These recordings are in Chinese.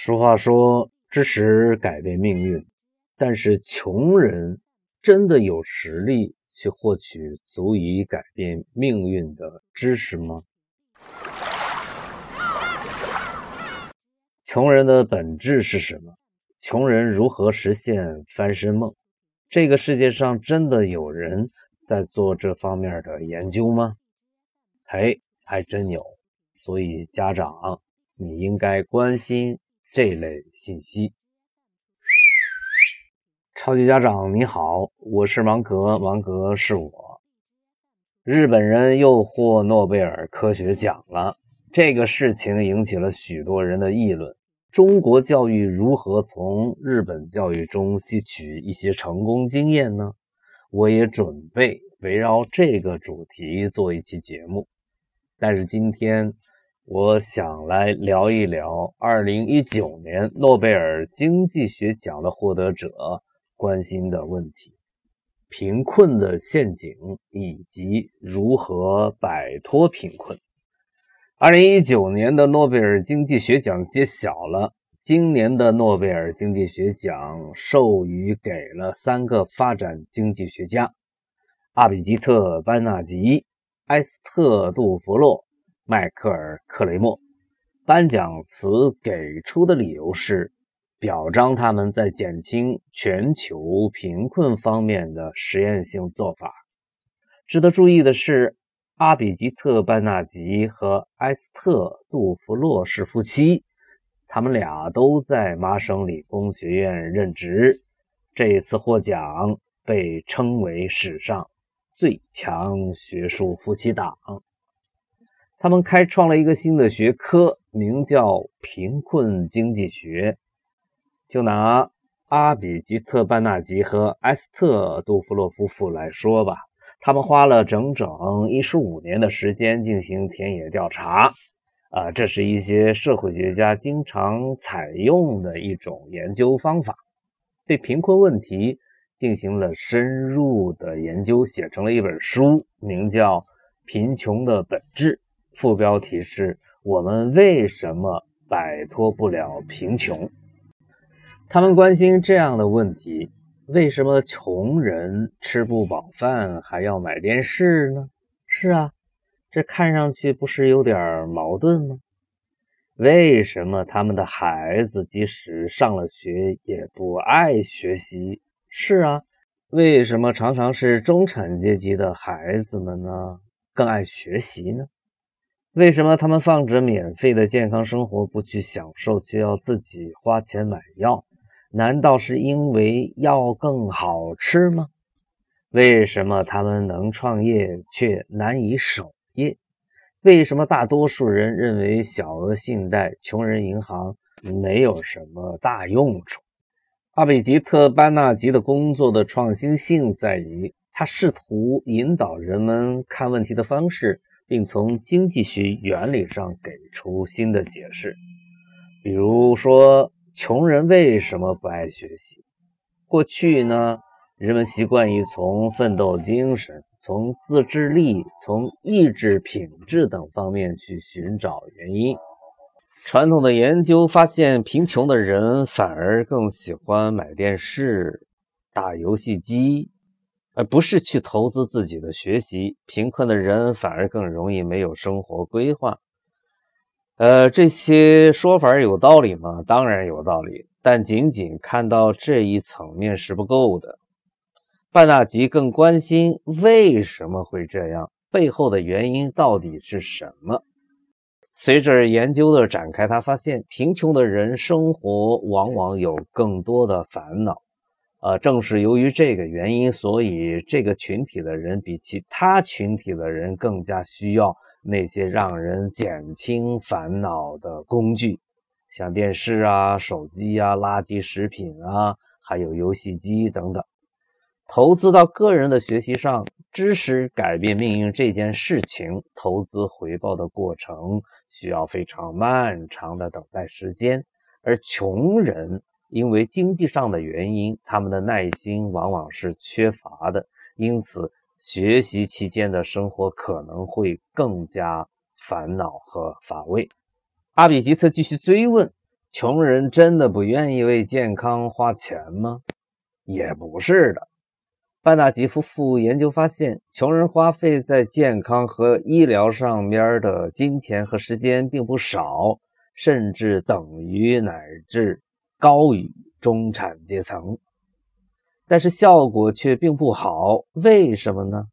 俗话说：“知识改变命运。”但是，穷人真的有实力去获取足以改变命运的知识吗？穷人的本质是什么？穷人如何实现翻身梦？这个世界上真的有人在做这方面的研究吗？嘿，还真有。所以，家长，你应该关心这类信息。超级家长你好，我是芒格，芒格是我。日本人又获诺贝尔科学奖了，这个事情引起了许多人的议论。中国教育如何从日本教育中吸取一些成功经验呢？我也准备围绕这个主题做一期节目。但是今天我想来聊一聊2019年诺贝尔经济学奖的获得者。关心的问题：贫困的陷阱以及如何摆脱贫困。二零一九年的诺贝尔经济学奖揭晓了，今年的诺贝尔经济学奖授予给了三个发展经济学家：阿比吉特·班纳吉、埃斯特·杜弗洛、迈克尔·克雷默。颁奖词给出的理由是。表彰他们在减轻全球贫困方面的实验性做法。值得注意的是，阿比吉特·班纳吉和埃斯特·杜弗洛是夫妻，他们俩都在麻省理工学院任职。这次获奖被称为史上最强学术夫妻档。他们开创了一个新的学科，名叫贫困经济学。就拿阿比吉特·班纳吉和埃斯特·杜弗洛夫妇来说吧，他们花了整整一十五年的时间进行田野调查，啊，这是一些社会学家经常采用的一种研究方法，对贫困问题进行了深入的研究，写成了一本书，名叫《贫穷的本质》，副标题是“我们为什么摆脱不了贫穷”。他们关心这样的问题：为什么穷人吃不饱饭还要买电视呢？是啊，这看上去不是有点矛盾吗？为什么他们的孩子即使上了学也不爱学习？是啊，为什么常常是中产阶级的孩子们呢更爱学习呢？为什么他们放着免费的健康生活不去享受，却要自己花钱买药？难道是因为药更好吃吗？为什么他们能创业却难以守业？为什么大多数人认为小额信贷、穷人银行没有什么大用处？阿比吉特·班纳吉的工作的创新性在于，他试图引导人们看问题的方式，并从经济学原理上给出新的解释，比如说。穷人为什么不爱学习？过去呢，人们习惯于从奋斗精神、从自制力、从意志品质等方面去寻找原因。传统的研究发现，贫穷的人反而更喜欢买电视、打游戏机，而不是去投资自己的学习。贫困的人反而更容易没有生活规划。呃，这些说法有道理吗？当然有道理，但仅仅看到这一层面是不够的。范纳吉更关心为什么会这样，背后的原因到底是什么？随着研究的展开，他发现贫穷的人生活往往有更多的烦恼。呃，正是由于这个原因，所以这个群体的人比其他群体的人更加需要。那些让人减轻烦恼的工具，像电视啊、手机啊、垃圾食品啊，还有游戏机等等。投资到个人的学习上，知识改变命运这件事情，投资回报的过程需要非常漫长的等待时间。而穷人因为经济上的原因，他们的耐心往往是缺乏的，因此。学习期间的生活可能会更加烦恼和乏味。阿比吉特继续追问：穷人真的不愿意为健康花钱吗？也不是的。班纳吉夫妇研究发现，穷人花费在健康和医疗上面的金钱和时间并不少，甚至等于乃至高于中产阶层。但是效果却并不好，为什么呢？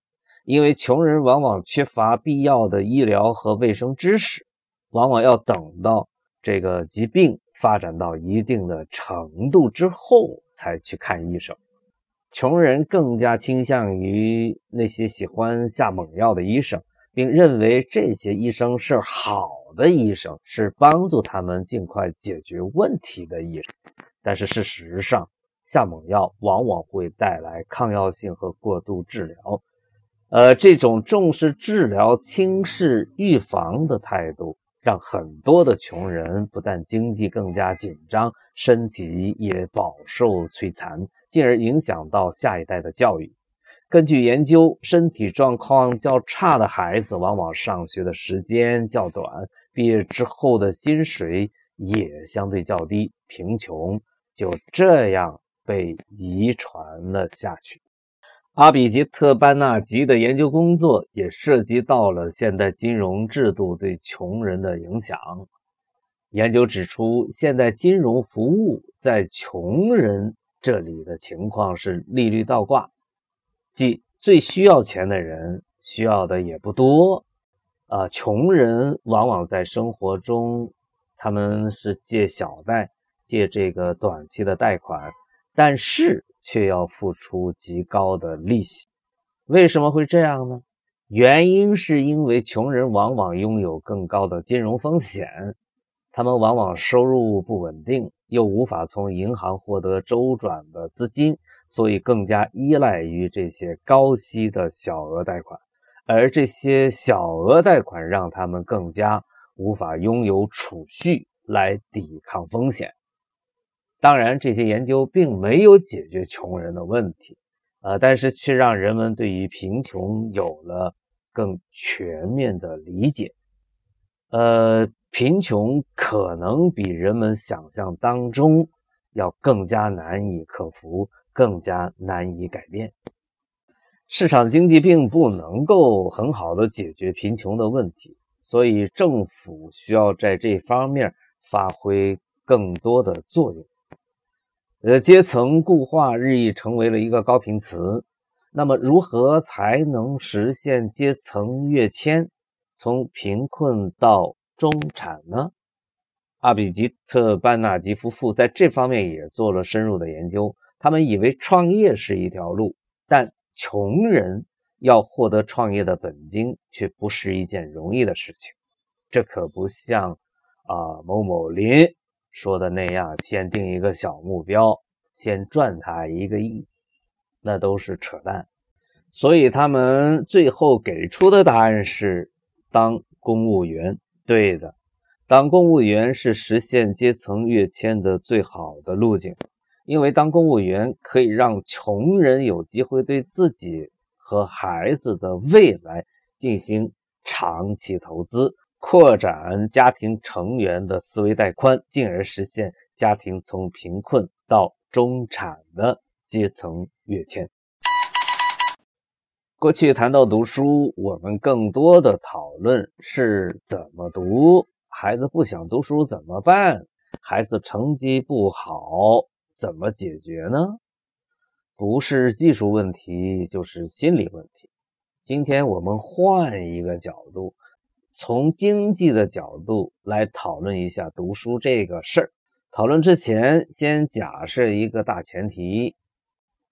因为穷人往往缺乏必要的医疗和卫生知识，往往要等到这个疾病发展到一定的程度之后才去看医生。穷人更加倾向于那些喜欢下猛药的医生，并认为这些医生是好的医生，是帮助他们尽快解决问题的医生。但是事实上，下猛药往往会带来抗药性和过度治疗。呃，这种重视治疗、轻视预防的态度，让很多的穷人不但经济更加紧张，身体也饱受摧残。进而影响到下一代的教育。根据研究，身体状况较差的孩子往往上学的时间较短，毕业之后的薪水也相对较低，贫穷就这样被遗传了下去。阿比吉特·班纳吉的研究工作也涉及到了现代金融制度对穷人的影响。研究指出，现代金融服务在穷人。这里的情况是利率倒挂，即最需要钱的人需要的也不多，啊，穷人往往在生活中他们是借小贷，借这个短期的贷款，但是却要付出极高的利息。为什么会这样呢？原因是因为穷人往往拥有更高的金融风险，他们往往收入不稳定。又无法从银行获得周转的资金，所以更加依赖于这些高息的小额贷款，而这些小额贷款让他们更加无法拥有储蓄来抵抗风险。当然，这些研究并没有解决穷人的问题，呃，但是却让人们对于贫穷有了更全面的理解，呃。贫穷可能比人们想象当中要更加难以克服，更加难以改变。市场经济并不能够很好的解决贫穷的问题，所以政府需要在这方面发挥更多的作用。呃，阶层固化日益成为了一个高频词。那么，如何才能实现阶层跃迁，从贫困到？中产呢？阿比吉特·班纳吉夫妇在这方面也做了深入的研究。他们以为创业是一条路，但穷人要获得创业的本金却不是一件容易的事情。这可不像啊某某林说的那样，先定一个小目标，先赚他一个亿，那都是扯淡。所以他们最后给出的答案是当公务员。对的，当公务员是实现阶层跃迁的最好的路径，因为当公务员可以让穷人有机会对自己和孩子的未来进行长期投资，扩展家庭成员的思维带宽，进而实现家庭从贫困到中产的阶层跃迁。过去谈到读书，我们更多的讨论是怎么读。孩子不想读书怎么办？孩子成绩不好怎么解决呢？不是技术问题，就是心理问题。今天我们换一个角度，从经济的角度来讨论一下读书这个事儿。讨论之前，先假设一个大前提：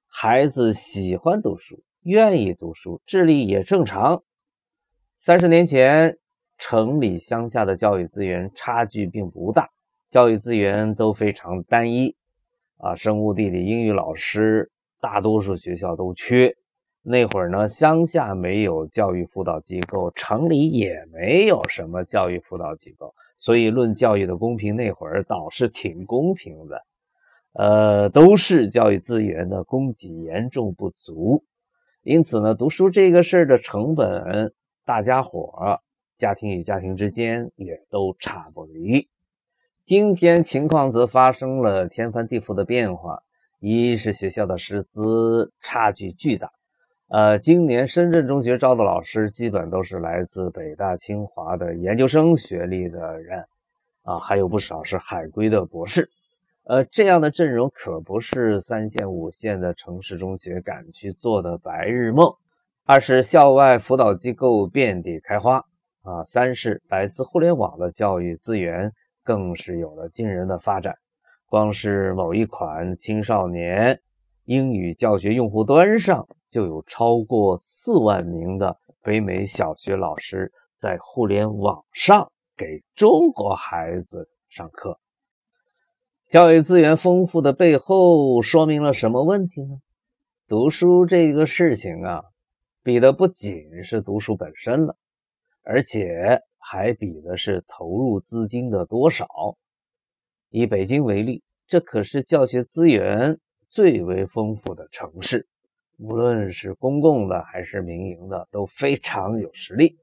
孩子喜欢读书。愿意读书，智力也正常。三十年前，城里乡下的教育资源差距并不大，教育资源都非常单一。啊，生物、地理、英语老师，大多数学校都缺。那会儿呢，乡下没有教育辅导机构，城里也没有什么教育辅导机构，所以论教育的公平，那会儿倒是挺公平的。呃，都是教育资源的供给严重不足。因此呢，读书这个事儿的成本，大家伙家庭与家庭之间也都差不离。今天情况则发生了天翻地覆的变化。一是学校的师资差距巨大，呃，今年深圳中学招的老师基本都是来自北大、清华的研究生学历的人，啊，还有不少是海归的博士，呃，这样的阵容可不是三线、五线的城市中学敢去做的白日梦。二是校外辅导机构遍地开花，啊，三是来自互联网的教育资源更是有了惊人的发展。光是某一款青少年英语教学用户端上，就有超过四万名的北美小学老师在互联网上给中国孩子上课。教育资源丰富的背后，说明了什么问题呢？读书这个事情啊，比的不仅是读书本身了，而且还比的是投入资金的多少。以北京为例，这可是教学资源最为丰富的城市，无论是公共的还是民营的，都非常有实力。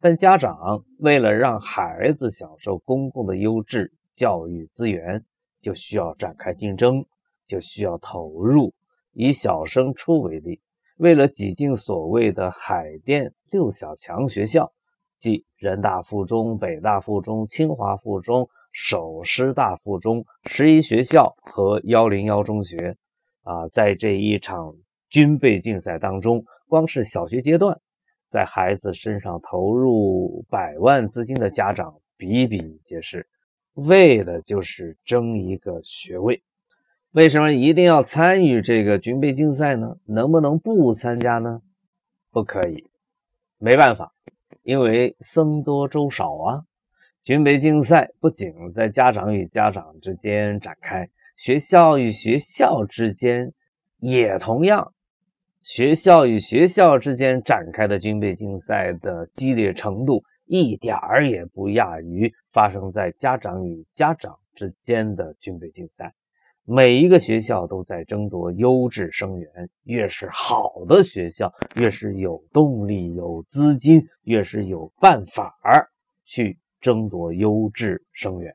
但家长为了让孩子享受公共的优质教育资源，就需要展开竞争，就需要投入。以小升初为例，为了挤进所谓的海淀六小强学校，即人大附中、北大附中、清华附中。首师大附中、十一学校和幺零幺中学，啊，在这一场军备竞赛当中，光是小学阶段，在孩子身上投入百万资金的家长比比皆是，为的就是争一个学位。为什么一定要参与这个军备竞赛呢？能不能不参加呢？不可以，没办法，因为僧多粥少啊。军备竞赛不仅在家长与家长之间展开，学校与学校之间也同样。学校与学校之间展开的军备竞赛的激烈程度，一点儿也不亚于发生在家长与家长之间的军备竞赛。每一个学校都在争夺优质生源，越是好的学校，越是有动力、有资金，越是有办法儿去。争夺优质生源。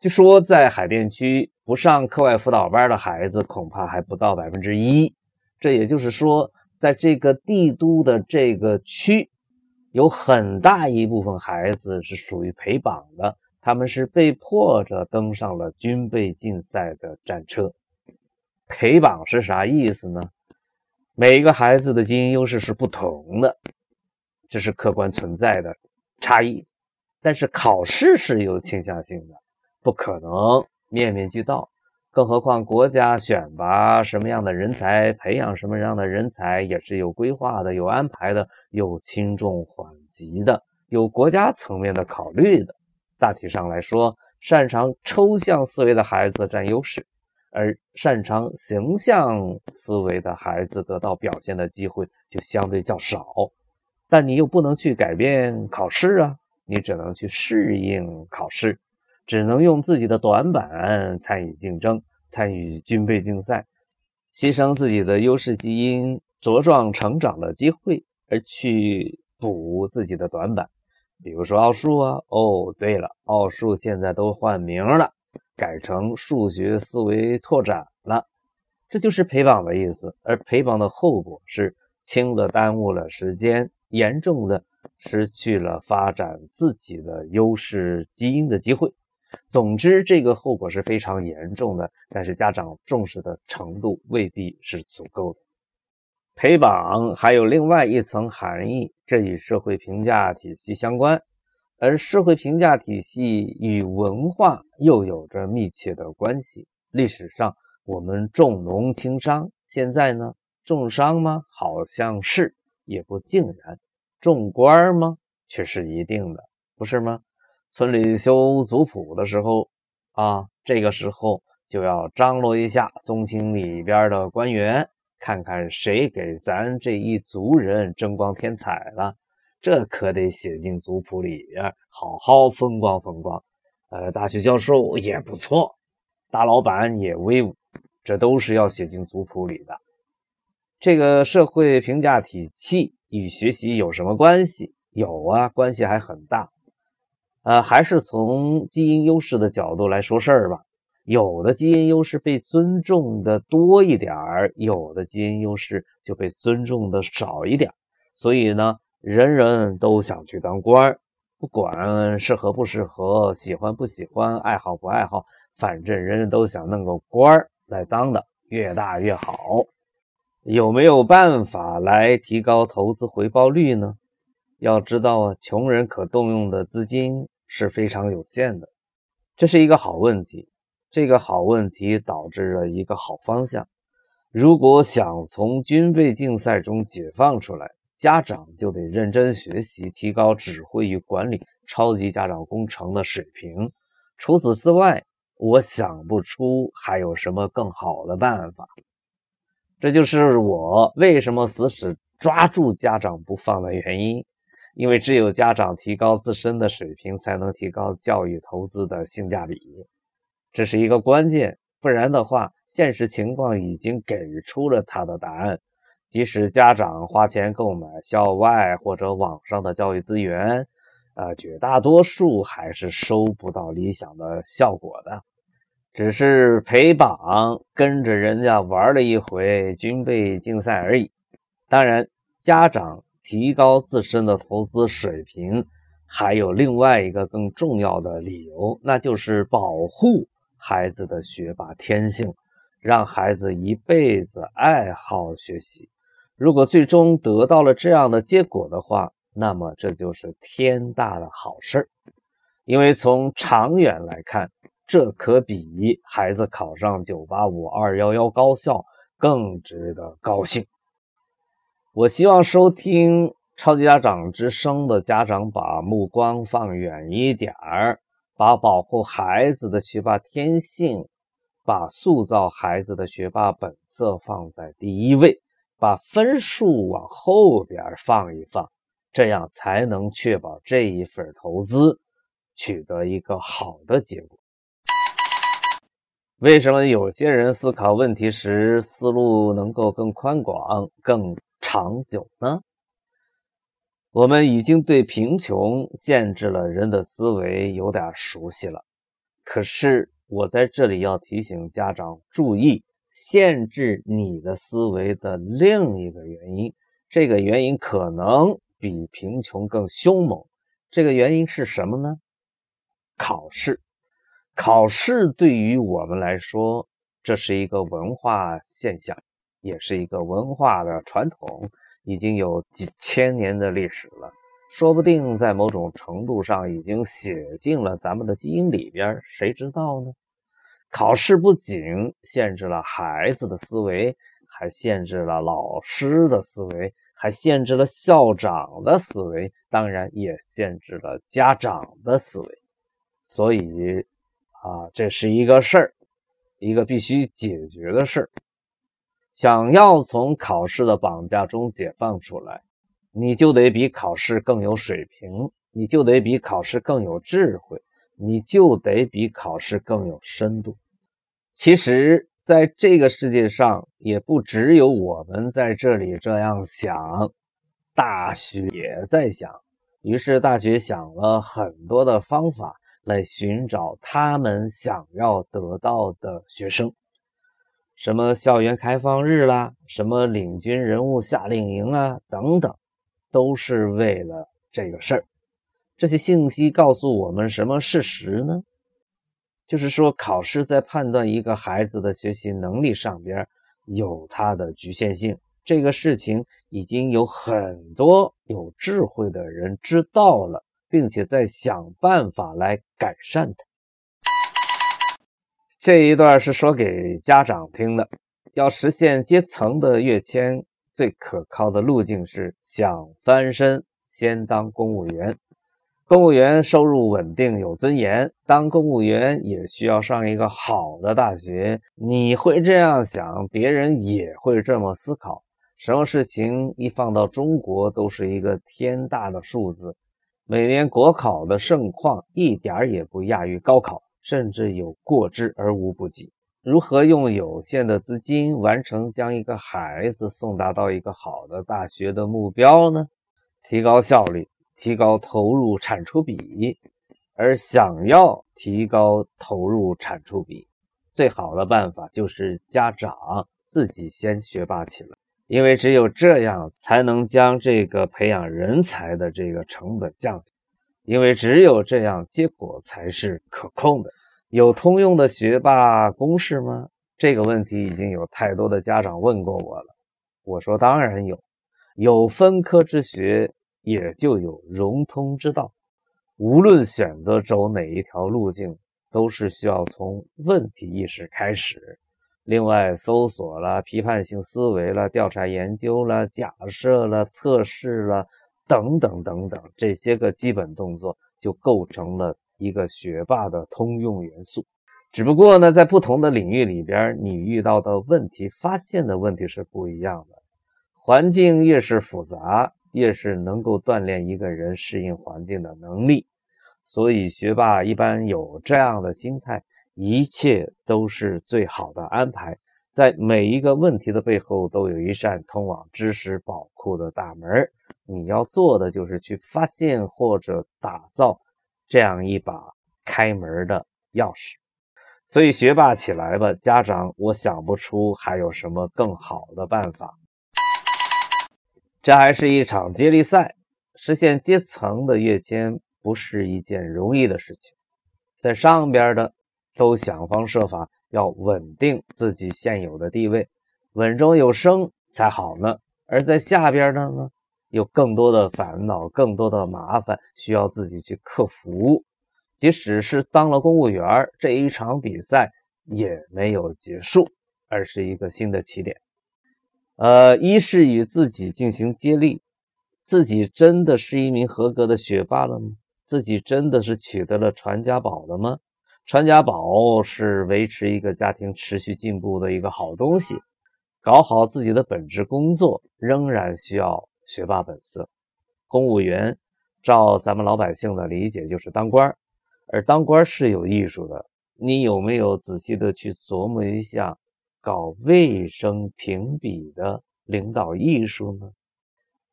据说在海淀区不上课外辅导班的孩子恐怕还不到百分之一。这也就是说，在这个帝都的这个区，有很大一部分孩子是属于陪榜的，他们是被迫着登上了军备竞赛的战车。陪榜是啥意思呢？每一个孩子的基因优势是不同的，这是客观存在的差异。但是考试是有倾向性的，不可能面面俱到。更何况国家选拔什么样的人才，培养什么样的人才，也是有规划的、有安排的、有轻重缓急的、有国家层面的考虑的。大体上来说，擅长抽象思维的孩子占优势，而擅长形象思维的孩子得到表现的机会就相对较少。但你又不能去改变考试啊。你只能去适应考试，只能用自己的短板参与竞争、参与军备竞赛，牺牲自己的优势基因茁壮成长的机会，而去补自己的短板。比如说奥数啊，哦，对了，奥数现在都换名了，改成数学思维拓展了，这就是陪榜的意思。而陪榜的后果是轻的耽误了时间，严重的。失去了发展自己的优势基因的机会。总之，这个后果是非常严重的。但是家长重视的程度未必是足够的。陪榜还有另外一层含义，这与社会评价体系相关，而社会评价体系与文化又有着密切的关系。历史上我们重农轻商，现在呢，重商吗？好像是，也不尽然。重官吗？却是一定的，不是吗？村里修族谱的时候啊，这个时候就要张罗一下宗亲里边的官员，看看谁给咱这一族人争光添彩了。这可得写进族谱里边，好好风光风光。呃，大学教授也不错，大老板也威武，这都是要写进族谱里的。这个社会评价体系。与学习有什么关系？有啊，关系还很大。呃，还是从基因优势的角度来说事儿吧。有的基因优势被尊重的多一点儿，有的基因优势就被尊重的少一点。所以呢，人人都想去当官儿，不管适合不适合，喜欢不喜欢，爱好不爱好，反正人人都想弄个官儿来当的，越大越好。有没有办法来提高投资回报率呢？要知道啊，穷人可动用的资金是非常有限的，这是一个好问题。这个好问题导致了一个好方向。如果想从军备竞赛中解放出来，家长就得认真学习，提高指挥与管理超级家长工程的水平。除此之外，我想不出还有什么更好的办法。这就是我为什么死死抓住家长不放的原因。因为只有家长提高自身的水平，才能提高教育投资的性价比。这是一个关键，不然的话，现实情况已经给出了他的答案。即使家长花钱购买校外或者网上的教育资源，呃，绝大多数还是收不到理想的效果的，只是陪榜跟着人家玩了一回军备竞赛而已。当然，家长提高自身的投资水平，还有另外一个更重要的理由，那就是保护。孩子的学霸天性，让孩子一辈子爱好学习。如果最终得到了这样的结果的话，那么这就是天大的好事儿。因为从长远来看，这可比孩子考上985、211高校更值得高兴。我希望收听超级家长之声的家长把目光放远一点儿。把保护孩子的学霸天性，把塑造孩子的学霸本色放在第一位，把分数往后边放一放，这样才能确保这一份投资取得一个好的结果。为什么有些人思考问题时思路能够更宽广、更长久呢？我们已经对贫穷限制了人的思维有点熟悉了，可是我在这里要提醒家长注意，限制你的思维的另一个原因，这个原因可能比贫穷更凶猛。这个原因是什么呢？考试，考试对于我们来说，这是一个文化现象，也是一个文化的传统。已经有几千年的历史了，说不定在某种程度上已经写进了咱们的基因里边，谁知道呢？考试不仅限制了孩子的思维，还限制了老师的思维，还限制了校长的思维，当然也限制了家长的思维。所以啊，这是一个事儿，一个必须解决的事儿。想要从考试的绑架中解放出来，你就得比考试更有水平，你就得比考试更有智慧，你就得比考试更有深度。其实，在这个世界上，也不只有我们在这里这样想，大学也在想。于是，大学想了很多的方法来寻找他们想要得到的学生。什么校园开放日啦，什么领军人物夏令营啊，等等，都是为了这个事儿。这些信息告诉我们什么事实呢？就是说，考试在判断一个孩子的学习能力上边有它的局限性。这个事情已经有很多有智慧的人知道了，并且在想办法来改善它。这一段是说给家长听的。要实现阶层的跃迁，最可靠的路径是想翻身，先当公务员。公务员收入稳定，有尊严。当公务员也需要上一个好的大学。你会这样想，别人也会这么思考。什么事情一放到中国，都是一个天大的数字。每年国考的盛况，一点也不亚于高考。甚至有过之而无不及。如何用有限的资金完成将一个孩子送达到一个好的大学的目标呢？提高效率，提高投入产出比，而想要提高投入产出比，最好的办法就是家长自己先学霸起来，因为只有这样才能将这个培养人才的这个成本降下，因为只有这样，结果才是可控的。有通用的学霸公式吗？这个问题已经有太多的家长问过我了。我说当然有，有分科之学，也就有融通之道。无论选择走哪一条路径，都是需要从问题意识开始。另外，搜索了、批判性思维了、调查研究了、假设了、测试了等等等等，这些个基本动作就构成了一个学霸的通用元素。只不过呢，在不同的领域里边，你遇到的问题、发现的问题是不一样的。环境越是复杂。越是能够锻炼一个人适应环境的能力，所以学霸一般有这样的心态：一切都是最好的安排。在每一个问题的背后，都有一扇通往知识宝库的大门。你要做的就是去发现或者打造这样一把开门的钥匙。所以，学霸起来吧，家长！我想不出还有什么更好的办法。这还是一场接力赛，实现阶层的跃迁不是一件容易的事情。在上边的都想方设法要稳定自己现有的地位，稳中有升才好呢。而在下边的呢，有更多的烦恼，更多的麻烦需要自己去克服。即使是当了公务员，这一场比赛也没有结束，而是一个新的起点。呃，一是与自己进行接力，自己真的是一名合格的学霸了吗？自己真的是取得了传家宝了吗？传家宝是维持一个家庭持续进步的一个好东西。搞好自己的本职工作，仍然需要学霸本色。公务员，照咱们老百姓的理解，就是当官而当官是有艺术的。你有没有仔细的去琢磨一下？搞卫生评比的领导艺术呢？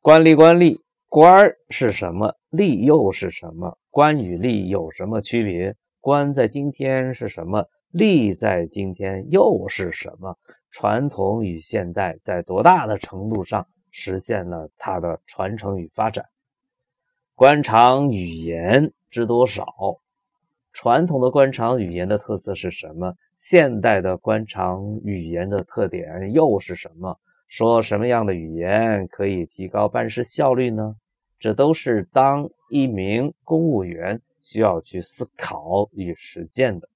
官吏官吏，官是什么？吏又是什么？官与吏有什么区别？官在今天是什么？吏在今天又是什么？传统与现代在多大的程度上实现了它的传承与发展？官场语言知多少？传统的官场语言的特色是什么？现代的官场语言的特点又是什么？说什么样的语言可以提高办事效率呢？这都是当一名公务员需要去思考与实践的。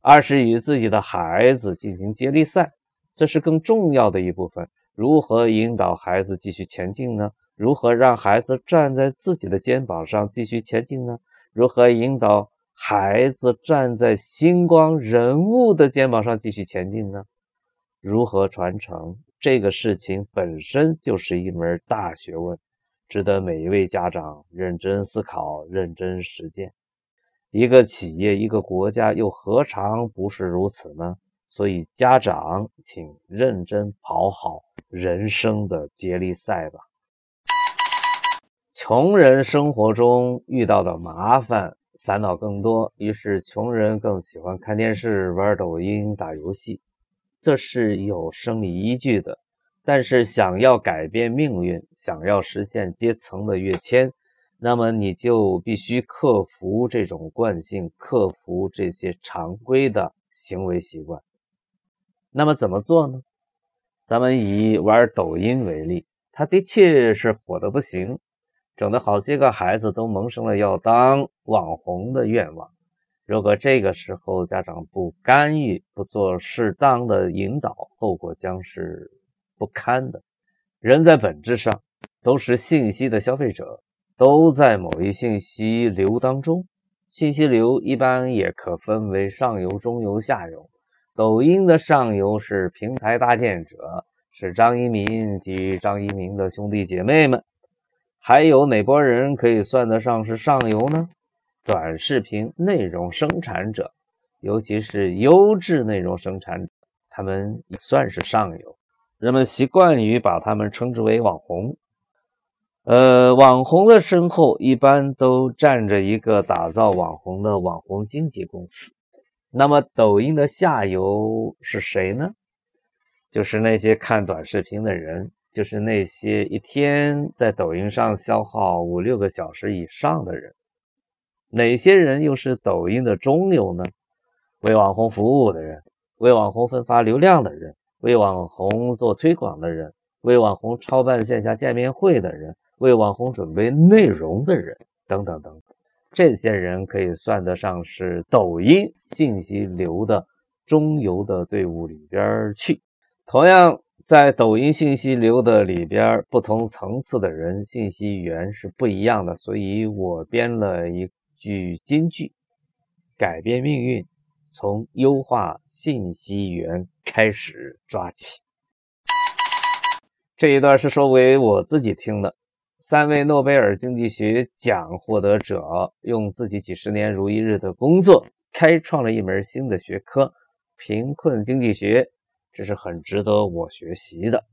二是与自己的孩子进行接力赛，这是更重要的一部分。如何引导孩子继续前进呢？如何让孩子站在自己的肩膀上继续前进呢？如何引导？孩子站在星光人物的肩膀上继续前进呢？如何传承这个事情本身就是一门大学问，值得每一位家长认真思考、认真实践。一个企业、一个国家又何尝不是如此呢？所以，家长请认真跑好人生的接力赛吧。穷人生活中遇到的麻烦。烦恼更多，于是穷人更喜欢看电视、玩抖音、打游戏，这是有生理依据的。但是，想要改变命运，想要实现阶层的跃迁，那么你就必须克服这种惯性，克服这些常规的行为习惯。那么怎么做呢？咱们以玩抖音为例，它的确是火的不行。整的好些个孩子都萌生了要当网红的愿望。如果这个时候家长不干预、不做适当的引导，后果将是不堪的。人在本质上都是信息的消费者，都在某一信息流当中。信息流一般也可分为上游、中游、下游。抖音的上游是平台搭建者，是张一鸣及张一鸣的兄弟姐妹们。还有哪波人可以算得上是上游呢？短视频内容生产者，尤其是优质内容生产者，他们也算是上游。人们习惯于把他们称之为网红。呃，网红的身后一般都站着一个打造网红的网红经纪公司。那么，抖音的下游是谁呢？就是那些看短视频的人，就是那些一天在抖音上消耗五六个小时以上的人。哪些人又是抖音的中流呢？为网红服务的人，为网红分发流量的人，为网红做推广的人，为网红操办线下见面会的人。为网红准备内容的人，等等等等，这些人可以算得上是抖音信息流的中游的队伍里边去。同样，在抖音信息流的里边，不同层次的人，信息源是不一样的。所以我编了一句金句：改变命运，从优化信息源开始抓起。这一段是说给我自己听的。三位诺贝尔经济学奖获得者用自己几十年如一日的工作，开创了一门新的学科——贫困经济学。这是很值得我学习的。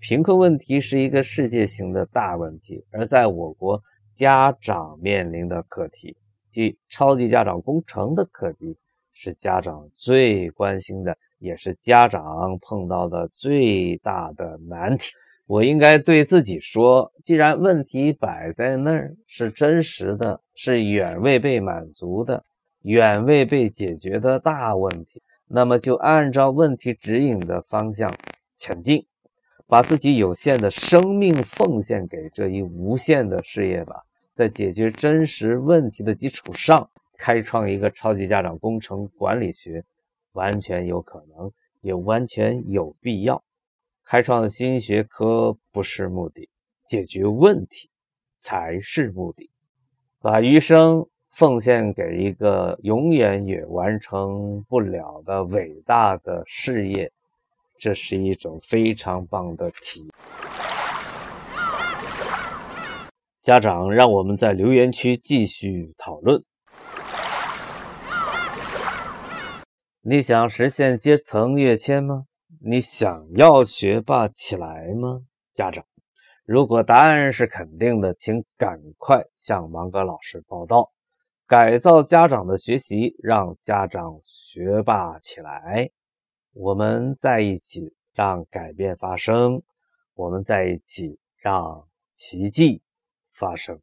贫困问题是一个世界性的大问题，而在我国，家长面临的课题，即超级家长工程的课题，是家长最关心的，也是家长碰到的最大的难题。我应该对自己说：既然问题摆在那儿，是真实的，是远未被满足的、远未被解决的大问题，那么就按照问题指引的方向前进，把自己有限的生命奉献给这一无限的事业吧。在解决真实问题的基础上，开创一个超级家长工程管理学，完全有可能，也完全有必要。开创新学科不是目的，解决问题才是目的。把余生奉献给一个永远也完成不了的伟大的事业，这是一种非常棒的体验。家长，让我们在留言区继续讨论。你想实现阶层跃迁吗？你想要学霸起来吗，家长？如果答案是肯定的，请赶快向芒格老师报道。改造家长的学习，让家长学霸起来。我们在一起，让改变发生。我们在一起，让奇迹发生。